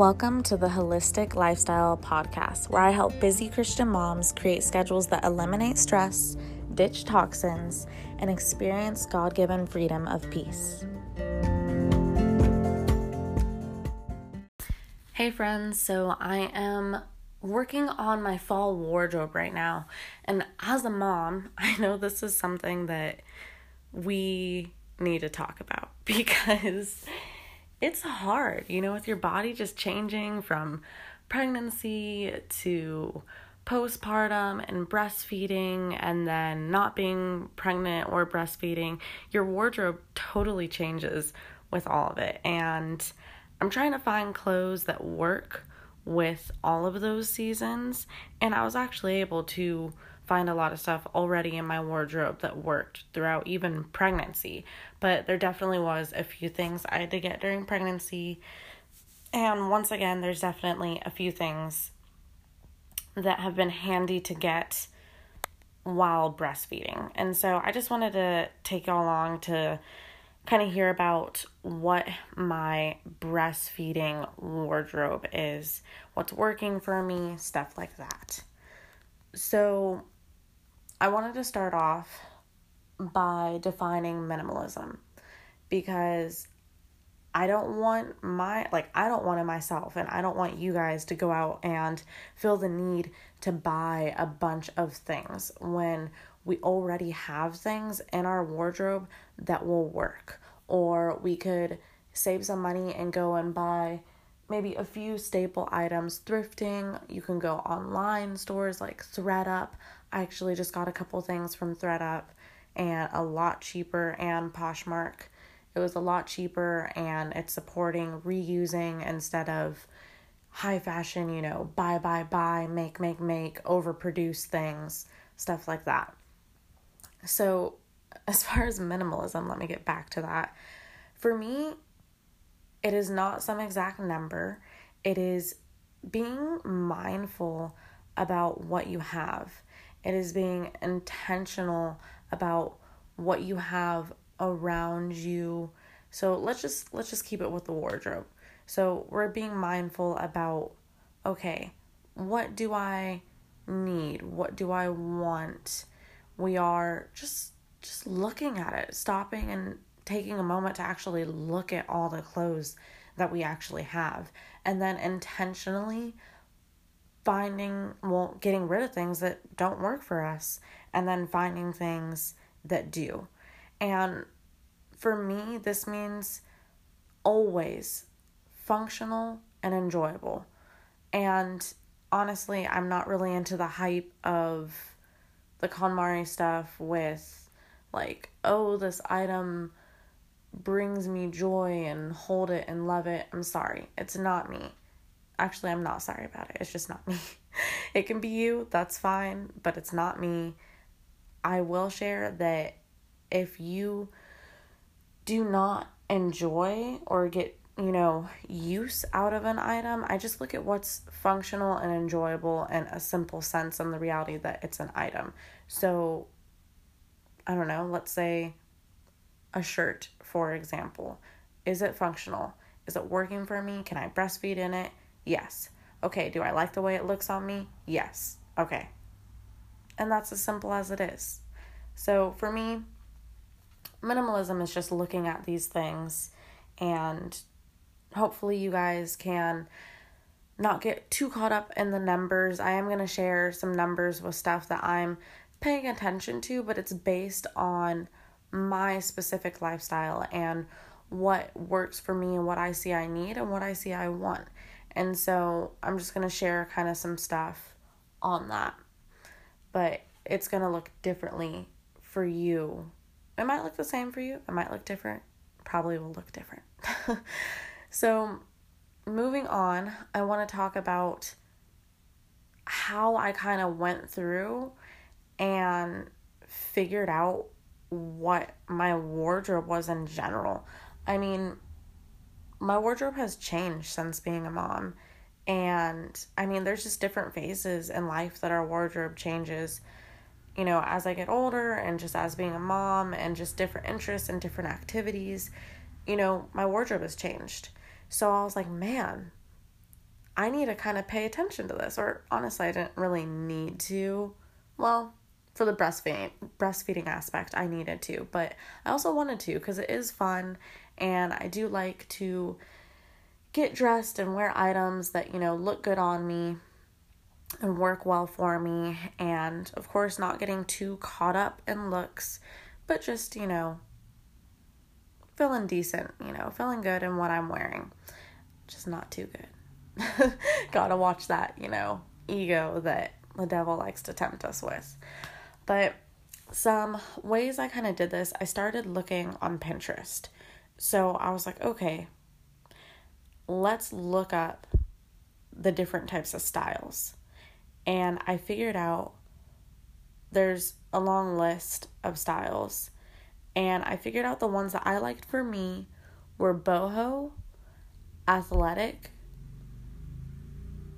Welcome to the Holistic Lifestyle Podcast, where I help busy Christian moms create schedules that eliminate stress, ditch toxins, and experience God given freedom of peace. Hey, friends, so I am working on my fall wardrobe right now. And as a mom, I know this is something that we need to talk about because it's hard, you know, with your body just changing from pregnancy to postpartum and breastfeeding and then not being pregnant or breastfeeding, your wardrobe totally changes with all of it. And I'm trying to find clothes that work with all of those seasons. And I was actually able to find a lot of stuff already in my wardrobe that worked throughout even pregnancy. But there definitely was a few things I had to get during pregnancy. And once again, there's definitely a few things that have been handy to get while breastfeeding. And so I just wanted to take y'all along to kind of hear about what my breastfeeding wardrobe is, what's working for me, stuff like that. So, I wanted to start off by defining minimalism because I don't want my like I don't want it myself and I don't want you guys to go out and feel the need to buy a bunch of things when we already have things in our wardrobe that will work. Or we could save some money and go and buy maybe a few staple items thrifting. You can go online stores like thredup. I actually just got a couple things from ThredUp and a lot cheaper and Poshmark. It was a lot cheaper and it's supporting reusing instead of high fashion, you know, buy, buy, buy, make, make, make, overproduce things, stuff like that. So, as far as minimalism, let me get back to that. For me, it is not some exact number, it is being mindful about what you have it is being intentional about what you have around you. So let's just let's just keep it with the wardrobe. So we're being mindful about okay, what do I need? What do I want? We are just just looking at it, stopping and taking a moment to actually look at all the clothes that we actually have and then intentionally finding, well, getting rid of things that don't work for us and then finding things that do. And for me, this means always functional and enjoyable. And honestly, I'm not really into the hype of the KonMari stuff with like, oh, this item brings me joy and hold it and love it. I'm sorry, it's not me. Actually, I'm not sorry about it. It's just not me. it can be you, that's fine, but it's not me. I will share that if you do not enjoy or get, you know, use out of an item, I just look at what's functional and enjoyable and a simple sense and the reality that it's an item. So, I don't know, let's say a shirt, for example. Is it functional? Is it working for me? Can I breastfeed in it? Yes. Okay, do I like the way it looks on me? Yes. Okay. And that's as simple as it is. So for me, minimalism is just looking at these things and hopefully you guys can not get too caught up in the numbers. I am going to share some numbers with stuff that I'm paying attention to, but it's based on my specific lifestyle and what works for me and what I see I need and what I see I want. And so I'm just going to share kind of some stuff on that. But it's going to look differently for you. It might look the same for you, it might look different. Probably will look different. so, moving on, I want to talk about how I kind of went through and figured out what my wardrobe was in general. I mean, my wardrobe has changed since being a mom. And I mean, there's just different phases in life that our wardrobe changes. You know, as I get older and just as being a mom and just different interests and different activities, you know, my wardrobe has changed. So I was like, man, I need to kind of pay attention to this. Or honestly, I didn't really need to. Well, for the breastfeeding breastfeeding aspect, I needed to, but I also wanted to because it is fun and I do like to get dressed and wear items that, you know, look good on me and work well for me and of course not getting too caught up in looks, but just, you know, feeling decent, you know, feeling good in what I'm wearing. Just not too good. Gotta watch that, you know, ego that the devil likes to tempt us with. But some ways I kind of did this, I started looking on Pinterest. So I was like, okay, let's look up the different types of styles. And I figured out there's a long list of styles. And I figured out the ones that I liked for me were boho, athletic,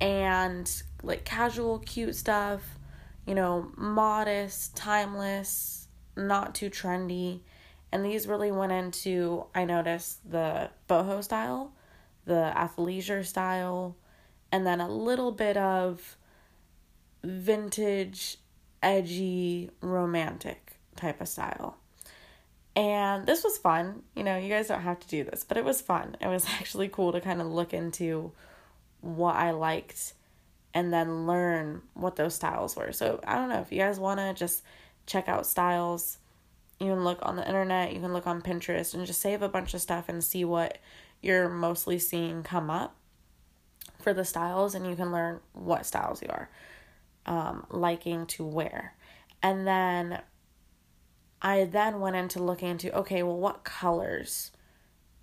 and like casual, cute stuff, you know, modest, timeless, not too trendy. And these really went into, I noticed the boho style, the athleisure style, and then a little bit of vintage, edgy, romantic type of style. And this was fun. You know, you guys don't have to do this, but it was fun. It was actually cool to kind of look into what I liked and then learn what those styles were. So I don't know if you guys want to just check out styles. You can look on the internet, you can look on Pinterest, and just save a bunch of stuff and see what you're mostly seeing come up for the styles, and you can learn what styles you are um, liking to wear. And then I then went into looking into okay, well, what colors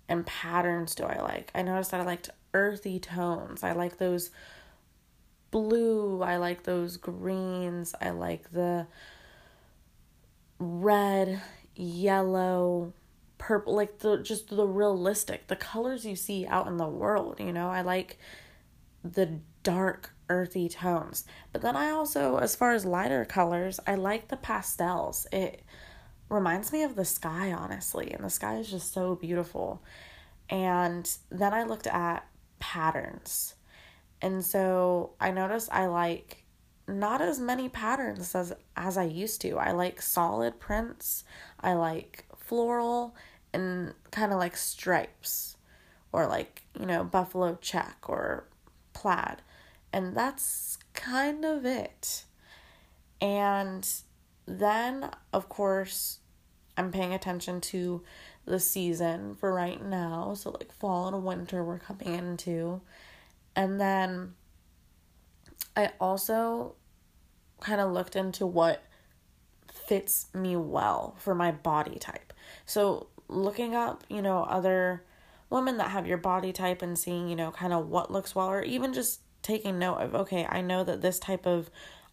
and patterns do I like? I noticed that I liked earthy tones. I like those blue, I like those greens, I like the red, yellow, purple, like the just the realistic, the colors you see out in the world, you know. I like the dark earthy tones. But then I also as far as lighter colors, I like the pastels. It reminds me of the sky honestly, and the sky is just so beautiful. And then I looked at patterns and so I noticed I like not as many patterns as as I used to. I like solid prints. I like floral and kind of like stripes or like, you know, buffalo check or plaid. And that's kind of it. And then of course I'm paying attention to the season for right now. So like fall and winter we're coming into and then I also kind of looked into what fits me well for my body type. So, looking up, you know, other women that have your body type and seeing, you know, kind of what looks well, or even just taking note of, okay, I know that this type of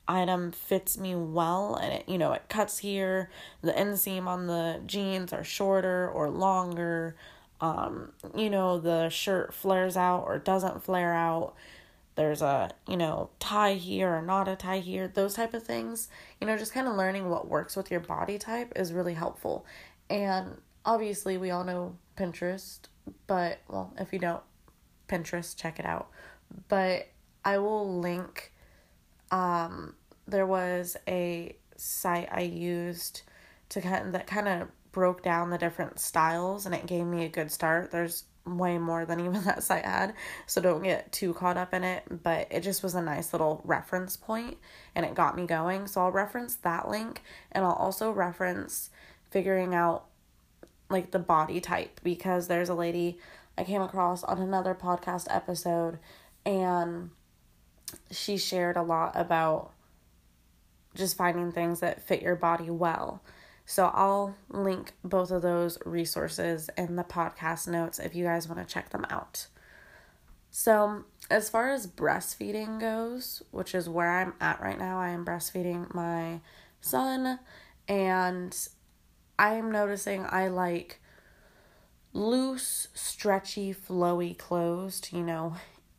item fits me well and it, you know, it cuts here, the inseam on the jeans are shorter or longer, um, you know, the shirt flares out or doesn't flare out. There's a, you know, tie here or not a tie here, those type of things. You know, just kind of learning what works with your body type is really helpful. And obviously, we all know Pinterest, but, well, if you don't, Pinterest, check it out. But I will link, um, there was a site I used to kind of, that kind of broke down the different styles and it gave me a good start. There's way more than even that site had, so don't get too caught up in it, but it just was a nice little reference point and it got me going. So I'll reference that link and I'll also reference figuring out like the body type because there's a lady I came across on another podcast episode and she shared a lot about just finding things that fit your body well. So I'll link both of those resources in the podcast notes if you guys want to check them out. So, as far as breastfeeding goes, which is where I'm at right now, I am breastfeeding my son, and I'm noticing I like loose, stretchy, flowy clothes to, you know,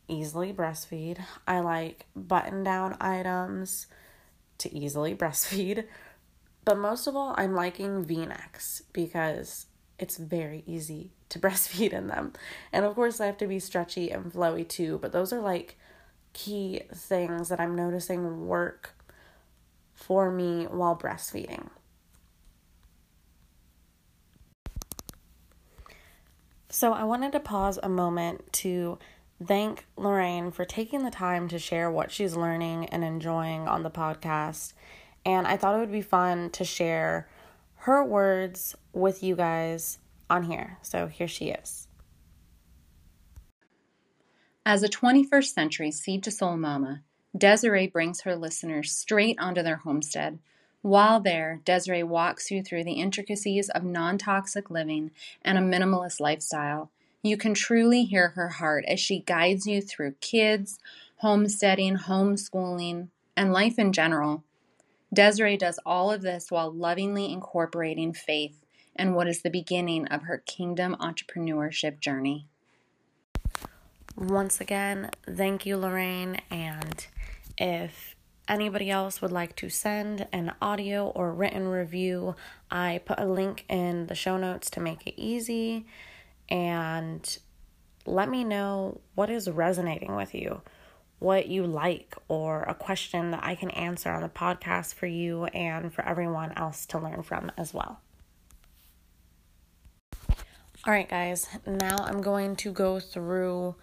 easily breastfeed. I like button down items to easily breastfeed. But most of all, I'm liking v necks because it's very easy to breastfeed in them. And of course, they have to be stretchy and flowy too, but those are like key things that I'm noticing work for me while breastfeeding. So, I wanted to pause a moment to thank Lorraine for taking the time to share what she's learning and enjoying on the podcast. And I thought it would be fun to share her words with you guys on here. So, here she is. As a 21st century seed to soul mama, Desiree brings her listeners straight onto their homestead. While there, Desiree walks you through the intricacies of non toxic living and a minimalist lifestyle. You can truly hear her heart as she guides you through kids, homesteading, homeschooling, and life in general. Desiree does all of this while lovingly incorporating faith and what is the beginning of her kingdom entrepreneurship journey. Once again, thank you, Lorraine. And if anybody else would like to send an audio or written review, I put a link in the show notes to make it easy. And let me know what is resonating with you, what you like, or a question that I can answer on the podcast for you and for everyone else to learn from as well. All right, guys, now I'm going to go through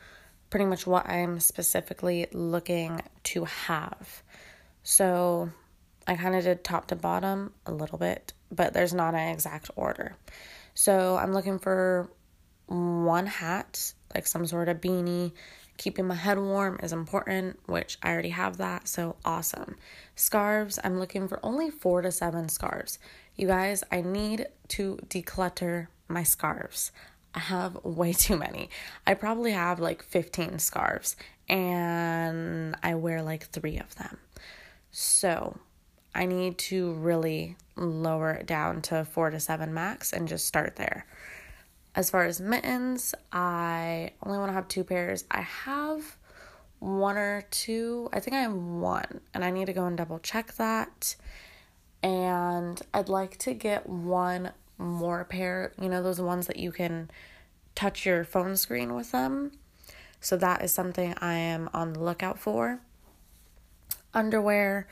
pretty much what I'm specifically looking to have. So I kind of did top to bottom a little bit, but there's not an exact order. So I'm looking for one hat, like some sort of beanie. Keeping my head warm is important, which I already have that, so awesome. Scarves, I'm looking for only four to seven scarves. You guys, I need to declutter my scarves. I have way too many. I probably have like 15 scarves and I wear like three of them. So I need to really lower it down to four to seven max and just start there. As far as mittens, I only want to have two pairs. I have one or two. I think I have one, and I need to go and double check that. And I'd like to get one more pair, you know, those ones that you can touch your phone screen with them. So that is something I am on the lookout for. Underwear,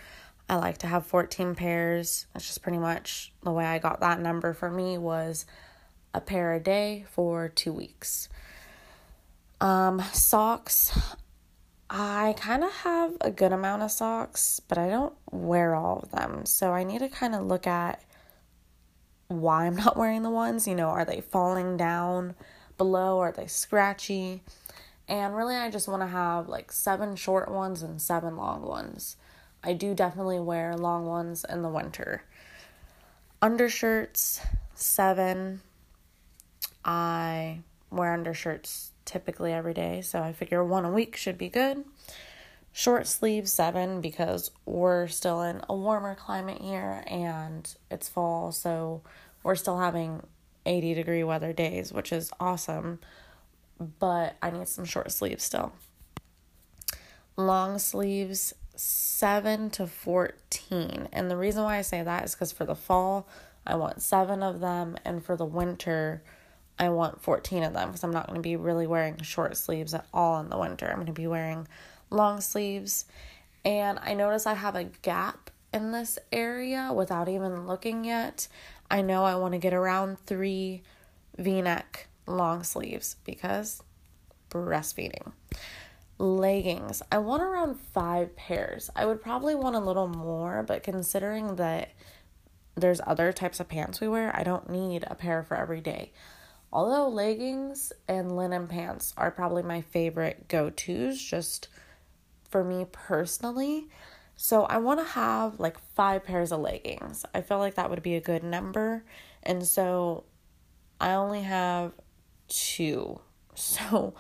I like to have 14 pairs. That's just pretty much the way I got that number for me was a pair a day for 2 weeks. Um socks, I kind of have a good amount of socks, but I don't wear all of them. So I need to kind of look at why I'm not wearing the ones. You know, are they falling down below? Are they scratchy? And really, I just want to have like seven short ones and seven long ones. I do definitely wear long ones in the winter. Undershirts, seven. I wear undershirts typically every day, so I figure one a week should be good. Short sleeves, seven, because we're still in a warmer climate here and it's fall, so we're still having 80 degree weather days, which is awesome, but I need some short sleeves still. Long sleeves, 7 to 14. And the reason why I say that is because for the fall, I want 7 of them, and for the winter, I want 14 of them because I'm not going to be really wearing short sleeves at all in the winter. I'm going to be wearing long sleeves. And I notice I have a gap in this area without even looking yet. I know I want to get around three v neck long sleeves because breastfeeding. Leggings. I want around five pairs. I would probably want a little more, but considering that there's other types of pants we wear, I don't need a pair for every day. Although leggings and linen pants are probably my favorite go tos, just for me personally. So I want to have like five pairs of leggings. I feel like that would be a good number. And so I only have two. So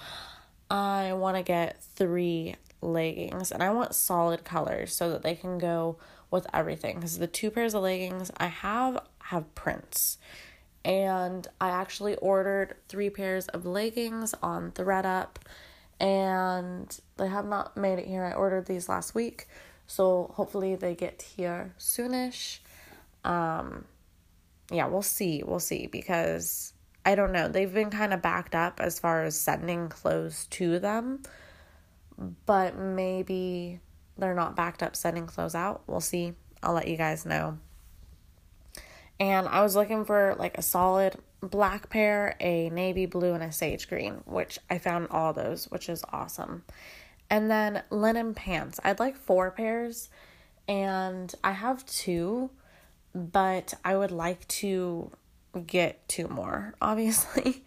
I want to get three leggings and I want solid colors so that they can go with everything because the two pairs of leggings I have have prints. And I actually ordered three pairs of leggings on ThredUp and they have not made it here. I ordered these last week. So hopefully they get here soonish. Um, yeah, we'll see. We'll see because I don't know. They've been kind of backed up as far as sending clothes to them. but maybe they're not backed up sending clothes out. We'll see. I'll let you guys know. And I was looking for like a solid black pair, a navy blue, and a sage green, which I found all those, which is awesome. And then linen pants. I'd like four pairs, and I have two, but I would like to get two more, obviously.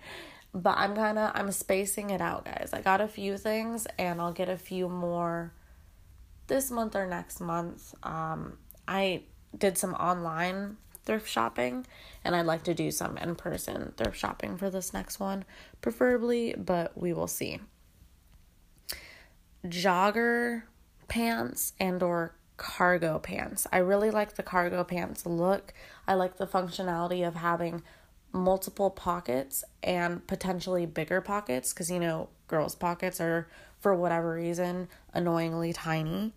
but I'm kind of I'm spacing it out, guys. I got a few things and I'll get a few more this month or next month. Um I did some online thrift shopping and I'd like to do some in-person thrift shopping for this next one, preferably, but we will see. Jogger pants and or cargo pants. I really like the cargo pants look. I like the functionality of having multiple pockets and potentially bigger pockets because you know girls pockets are for whatever reason annoyingly tiny.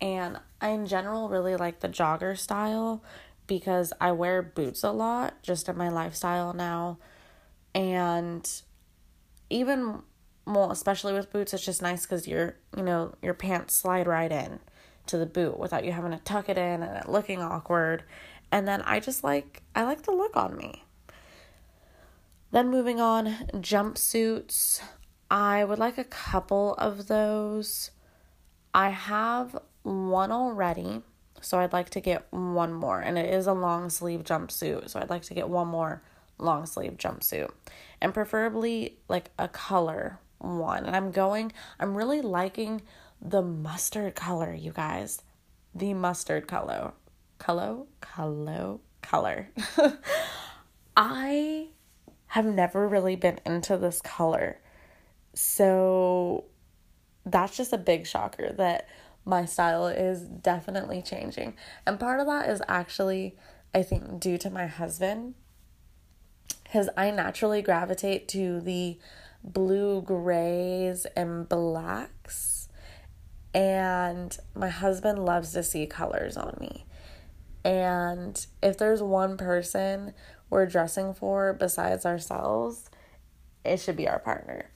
And I in general really like the jogger style because I wear boots a lot just in my lifestyle now. And even well especially with boots it's just nice cuz your you know your pants slide right in to the boot without you having to tuck it in and it looking awkward and then I just like I like the look on me then moving on, jumpsuits. I would like a couple of those. I have one already, so I'd like to get one more. And it is a long sleeve jumpsuit, so I'd like to get one more long sleeve jumpsuit. And preferably like a color one. And I'm going, I'm really liking the mustard color, you guys. The mustard color. Color? Color? Color. I have never really been into this color. So that's just a big shocker that my style is definitely changing. And part of that is actually, I think, due to my husband. Because I naturally gravitate to the blue, grays, and blacks. And my husband loves to see colors on me. And if there's one person we're dressing for besides ourselves, it should be our partner.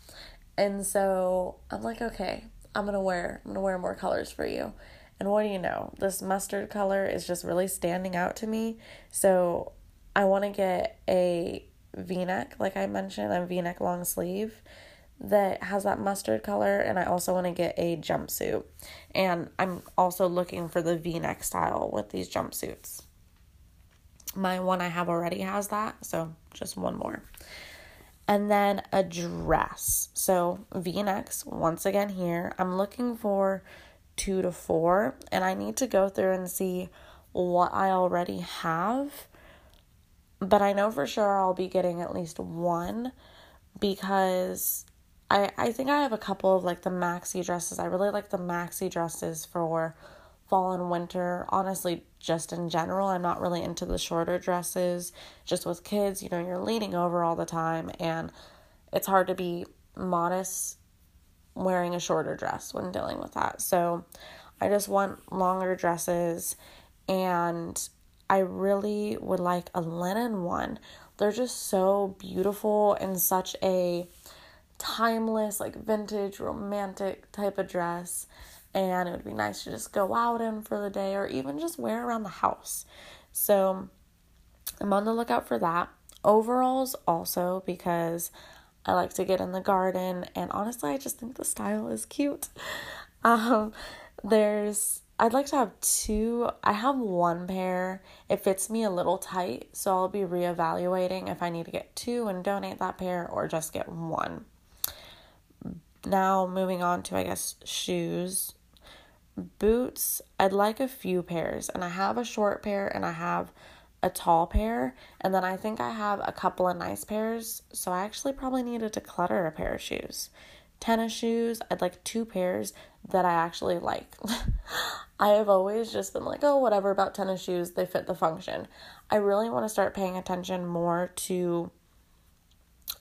And so I'm like, okay, I'm gonna wear I'm gonna wear more colors for you. And what do you know? This mustard color is just really standing out to me. So I want to get a v-neck, like I mentioned, a v-neck long sleeve that has that mustard color and I also want to get a jumpsuit. And I'm also looking for the v-neck style with these jumpsuits. My one I have already has that, so just one more. And then a dress. So v necks, once again, here. I'm looking for two to four, and I need to go through and see what I already have. But I know for sure I'll be getting at least one because I I think I have a couple of like the maxi dresses. I really like the maxi dresses for fall and winter. Honestly, just in general, I'm not really into the shorter dresses. Just with kids, you know, you're leaning over all the time, and it's hard to be modest wearing a shorter dress when dealing with that. So I just want longer dresses, and I really would like a linen one. They're just so beautiful and such a timeless, like vintage, romantic type of dress and it would be nice to just go out in for the day or even just wear around the house. So I'm on the lookout for that. Overalls also because I like to get in the garden and honestly I just think the style is cute. Um there's I'd like to have two. I have one pair. It fits me a little tight, so I'll be reevaluating if I need to get two and donate that pair or just get one. Now, moving on to I guess shoes. Boots, I'd like a few pairs, and I have a short pair and I have a tall pair, and then I think I have a couple of nice pairs, so I actually probably need to declutter a pair of shoes. Tennis shoes, I'd like two pairs that I actually like. I have always just been like, oh, whatever about tennis shoes, they fit the function. I really want to start paying attention more to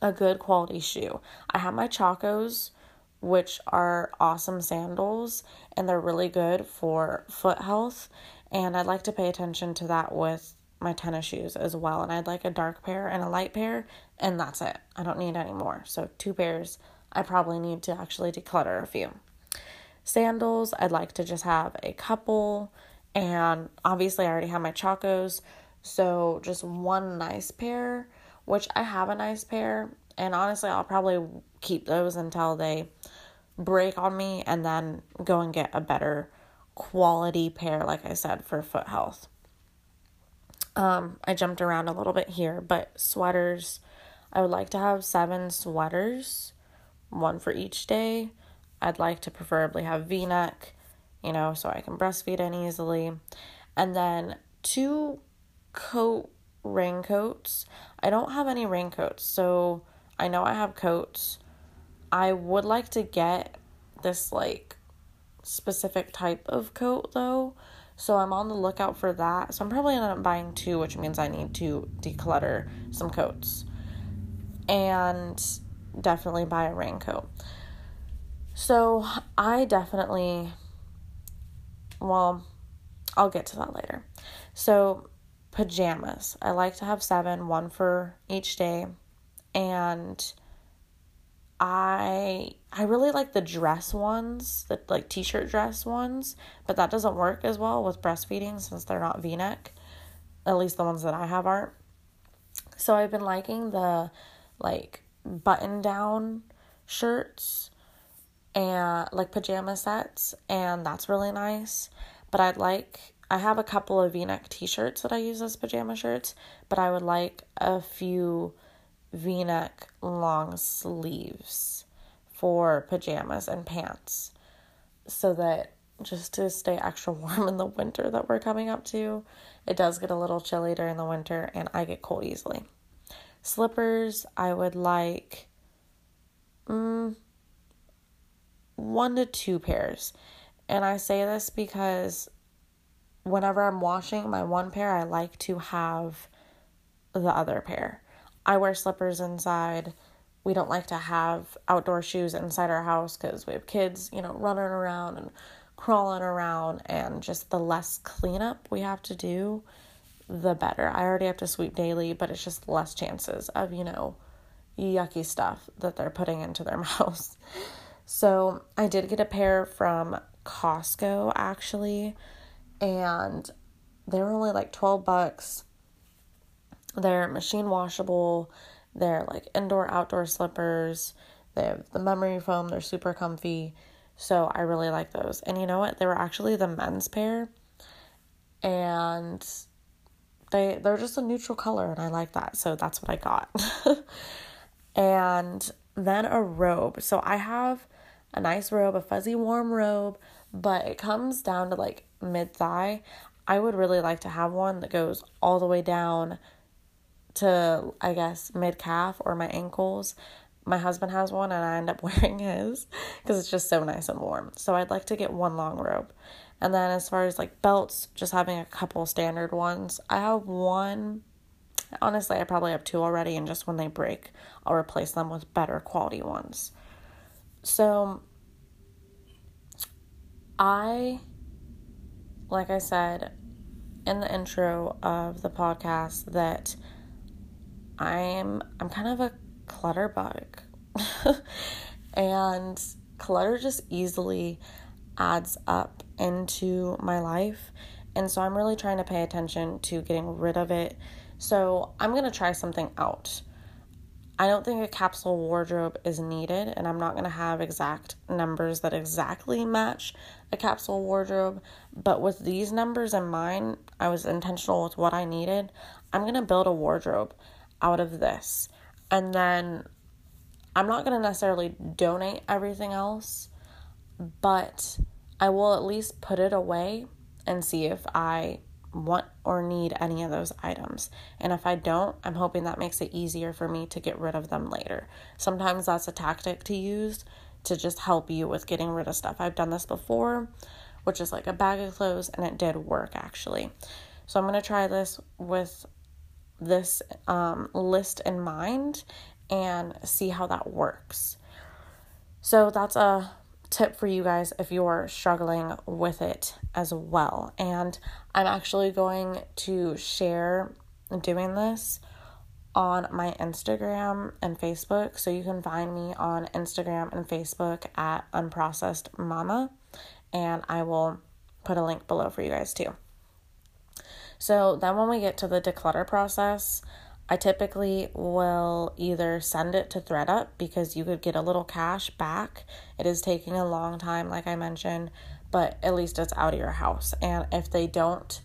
a good quality shoe. I have my Chacos, which are awesome sandals and they're really good for foot health. And I'd like to pay attention to that with my tennis shoes as well. And I'd like a dark pair and a light pair, and that's it. I don't need any more. So, two pairs. I probably need to actually declutter a few. Sandals, I'd like to just have a couple. And obviously, I already have my Chacos. So just one nice pair, which I have a nice pair. And honestly, I'll probably keep those until they break on me and then go and get a better quality pair, like I said, for foot health. Um, I jumped around a little bit here, but sweaters, I would like to have seven sweaters, one for each day. I'd like to preferably have v neck, you know, so I can breastfeed in easily. And then two coat raincoats. I don't have any raincoats, so I know I have coats. I would like to get this like specific type of coat though. So I'm on the lookout for that. So I'm probably end up buying two, which means I need to declutter some coats. And definitely buy a raincoat. So I definitely well, I'll get to that later. So pajamas. I like to have seven, one for each day. And I I really like the dress ones, the like t-shirt dress ones, but that doesn't work as well with breastfeeding since they're not V-neck. At least the ones that I have aren't. So I've been liking the like button down shirts and like pajama sets and that's really nice. But I'd like I have a couple of V-neck t-shirts that I use as pajama shirts, but I would like a few v-neck long sleeves for pajamas and pants so that just to stay extra warm in the winter that we're coming up to. It does get a little chilly during the winter and I get cold easily. Slippers, I would like mm, one to two pairs. And I say this because whenever I'm washing my one pair, I like to have the other pair. I wear slippers inside. We don't like to have outdoor shoes inside our house because we have kids, you know, running around and crawling around, and just the less cleanup we have to do, the better. I already have to sweep daily, but it's just less chances of, you know, yucky stuff that they're putting into their mouths. So I did get a pair from Costco actually, and they were only like 12 bucks. They're machine washable. They're like indoor outdoor slippers. They have the memory foam. They're super comfy. So I really like those. And you know what? They were actually the men's pair. And they they're just a neutral color and I like that. So that's what I got. and then a robe. So I have a nice robe, a fuzzy warm robe, but it comes down to like mid thigh. I would really like to have one that goes all the way down to I guess mid calf or my ankles. My husband has one and I end up wearing his because it's just so nice and warm. So I'd like to get one long robe. And then as far as like belts, just having a couple standard ones. I have one honestly, I probably have two already and just when they break, I'll replace them with better quality ones. So I like I said in the intro of the podcast that I'm I'm kind of a clutter bug. and clutter just easily adds up into my life. And so I'm really trying to pay attention to getting rid of it. So I'm going to try something out. I don't think a capsule wardrobe is needed, and I'm not going to have exact numbers that exactly match a capsule wardrobe. But with these numbers in mind, I was intentional with what I needed. I'm going to build a wardrobe out of this. And then I'm not going to necessarily donate everything else, but I will at least put it away and see if I want or need any of those items. And if I don't, I'm hoping that makes it easier for me to get rid of them later. Sometimes that's a tactic to use to just help you with getting rid of stuff. I've done this before, which is like a bag of clothes, and it did work actually. So I'm going to try this with this um, list in mind and see how that works. So that's a tip for you guys if you're struggling with it as well. And I'm actually going to share doing this on my Instagram and Facebook. So you can find me on Instagram and Facebook at Unprocessed Momma. and I will put a link below for you guys too. So then when we get to the declutter process, I typically will either send it to ThredUp because you could get a little cash back. It is taking a long time, like I mentioned, but at least it's out of your house. And if they don't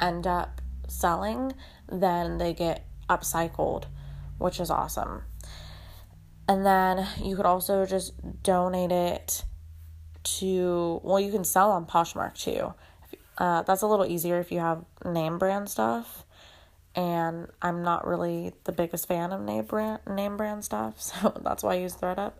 end up selling, then they get upcycled, which is awesome. And then you could also just donate it to, well, you can sell on Poshmark too. Uh, that's a little easier if you have name brand stuff. And I'm not really the biggest fan of name brand name brand stuff, so that's why I use ThredUp.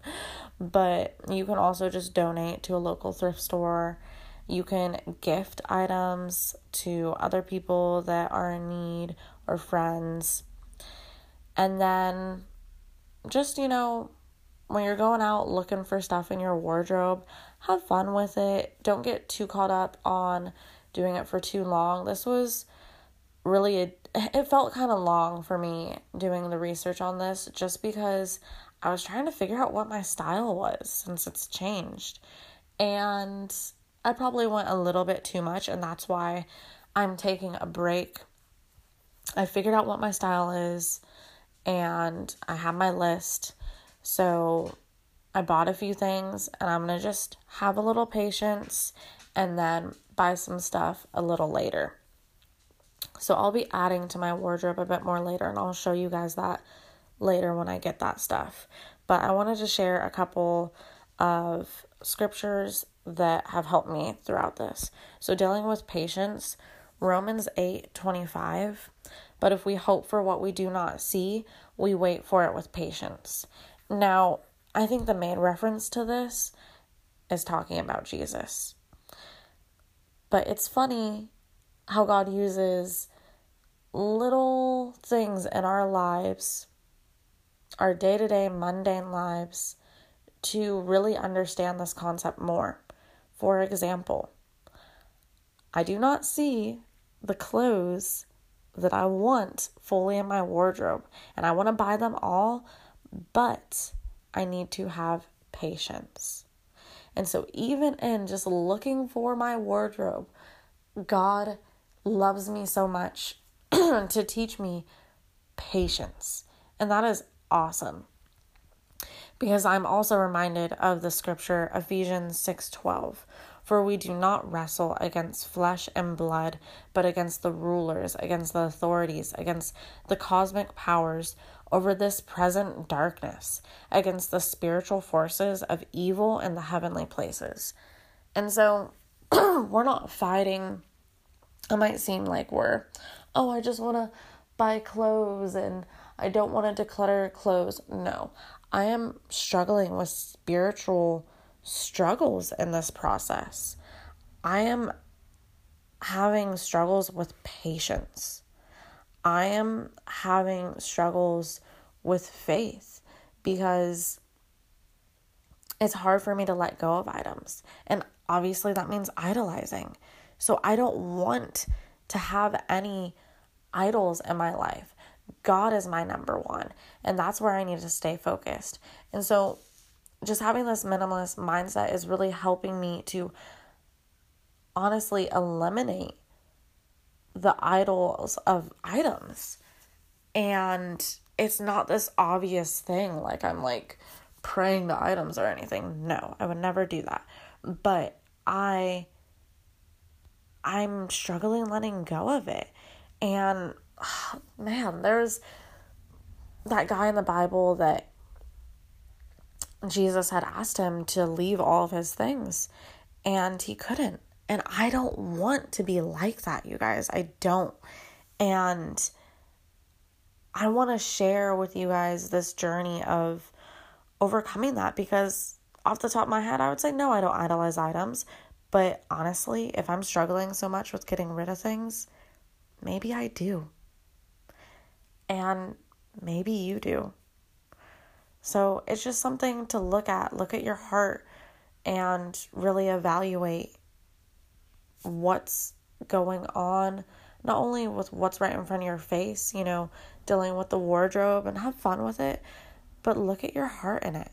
But you can also just donate to a local thrift store. You can gift items to other people that are in need or friends. And then just, you know, when you're going out looking for stuff in your wardrobe, have fun with it. Don't get too caught up on doing it for too long. This was really a, it felt kind of long for me doing the research on this just because I was trying to figure out what my style was since it's changed. And I probably went a little bit too much and that's why I'm taking a break. I figured out what my style is and I have my list. So I bought a few things and I'm going to just have a little patience and then buy some stuff a little later. So I'll be adding to my wardrobe a bit more later and I'll show you guys that later when I get that stuff. But I wanted to share a couple of scriptures that have helped me throughout this. So dealing with patience, Romans 8 25. But if we hope for what we do not see, we wait for it with patience. Now, I think the main reference to this is talking about Jesus. But it's funny how God uses little things in our lives, our day to day mundane lives, to really understand this concept more. For example, I do not see the clothes that I want fully in my wardrobe, and I want to buy them all, but I need to have patience. And so, even in just looking for my wardrobe, God loves me so much to teach me patience. And that is awesome. Because I'm also reminded of the scripture Ephesians 6:12, for we do not wrestle against flesh and blood, but against the rulers, against the authorities, against the cosmic powers over this present darkness, against the spiritual forces of evil in the heavenly places. And so we're not fighting. It might seem like we're, oh, I just want to buy clothes and I don't want to declutter clothes. No, I am struggling with spiritual struggles in this process. I am having struggles with patience. I am having struggles with faith because it's hard for me to let go of items. And obviously, that means idolizing. So I don't want to have any idols in my life. God is my number one. And that's where I need to stay focused. And so, just having this minimalist mindset is really helping me to honestly eliminate the idols of items. And it's not this obvious thing like I'm like praying the items or anything. No, I would never do that. But I I'm struggling letting go of it. And man, there's that guy in the Bible that Jesus had asked him to leave all of his things and he couldn't. And I don't want to be like that, you guys. I don't. And I want to share with you guys this journey of overcoming that because off the top of my head, I would say no, I don't idolize items. But honestly, if I'm struggling so much with getting rid of things, maybe I do. And maybe you do. So it's just something to look at. Look at your heart and really evaluate what's going on, not only with what's right in front of your face, you know, dealing with the wardrobe and have fun with it, but look at your heart in it.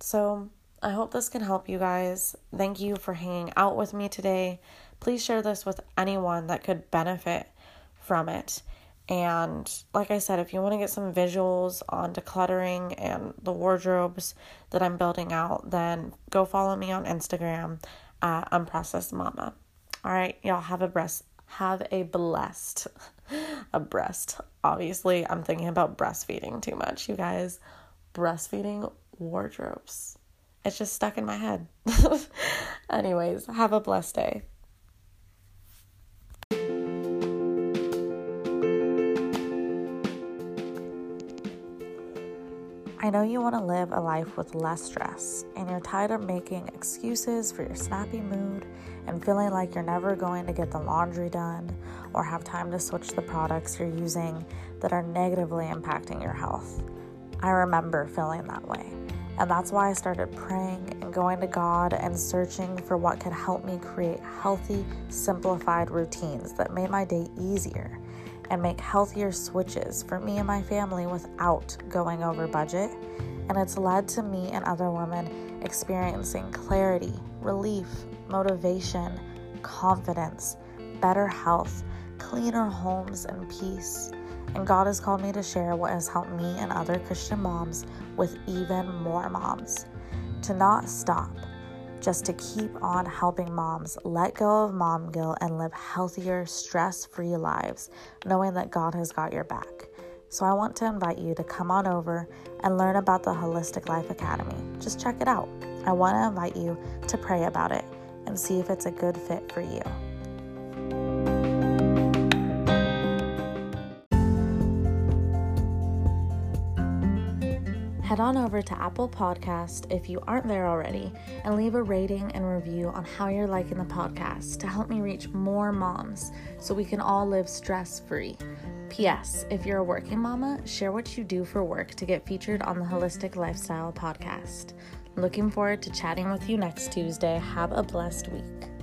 So I hope this can help you guys. Thank you for hanging out with me today. Please share this with anyone that could benefit from it. And like I said, if you want to get some visuals on decluttering and the wardrobes that I'm building out, then go follow me on Instagram Unprocessed Momma. All right, y'all have a breast have a blessed a breast. Obviously, I'm thinking about breastfeeding too much, you guys. Breastfeeding wardrobes. It's just stuck in my head. Anyways, have a blessed day. I know you want to live a life with less stress, and you're tired of making excuses for your snappy mood and feeling like you're never going to get the laundry done or have time to switch the products you're using that are negatively impacting your health. I remember feeling that way. And that's why I started praying and going to God and searching for what could help me create healthy, simplified routines that made my day easier and make healthier switches for me and my family without going over budget. And it's led to me and other women experiencing clarity, relief, motivation, confidence, better health, cleaner homes, and peace. And God has called me to share what has helped me and other Christian moms with even more moms. To not stop, just to keep on helping moms let go of mom guilt and live healthier, stress free lives, knowing that God has got your back. So, I want to invite you to come on over and learn about the Wholistic Life Academy. Just check it out. I want to invite you to pray about it and see if it's a good fit for you. Head on over to Apple Podcast if you aren't there already and leave a rating and review on how you're liking the podcast to help me reach more moms so we can all live stress free. P.S. If you're a working mama, share what you do for work to get featured on the Holistic Lifestyle podcast. Looking forward to chatting with you next Tuesday. Have a blessed week.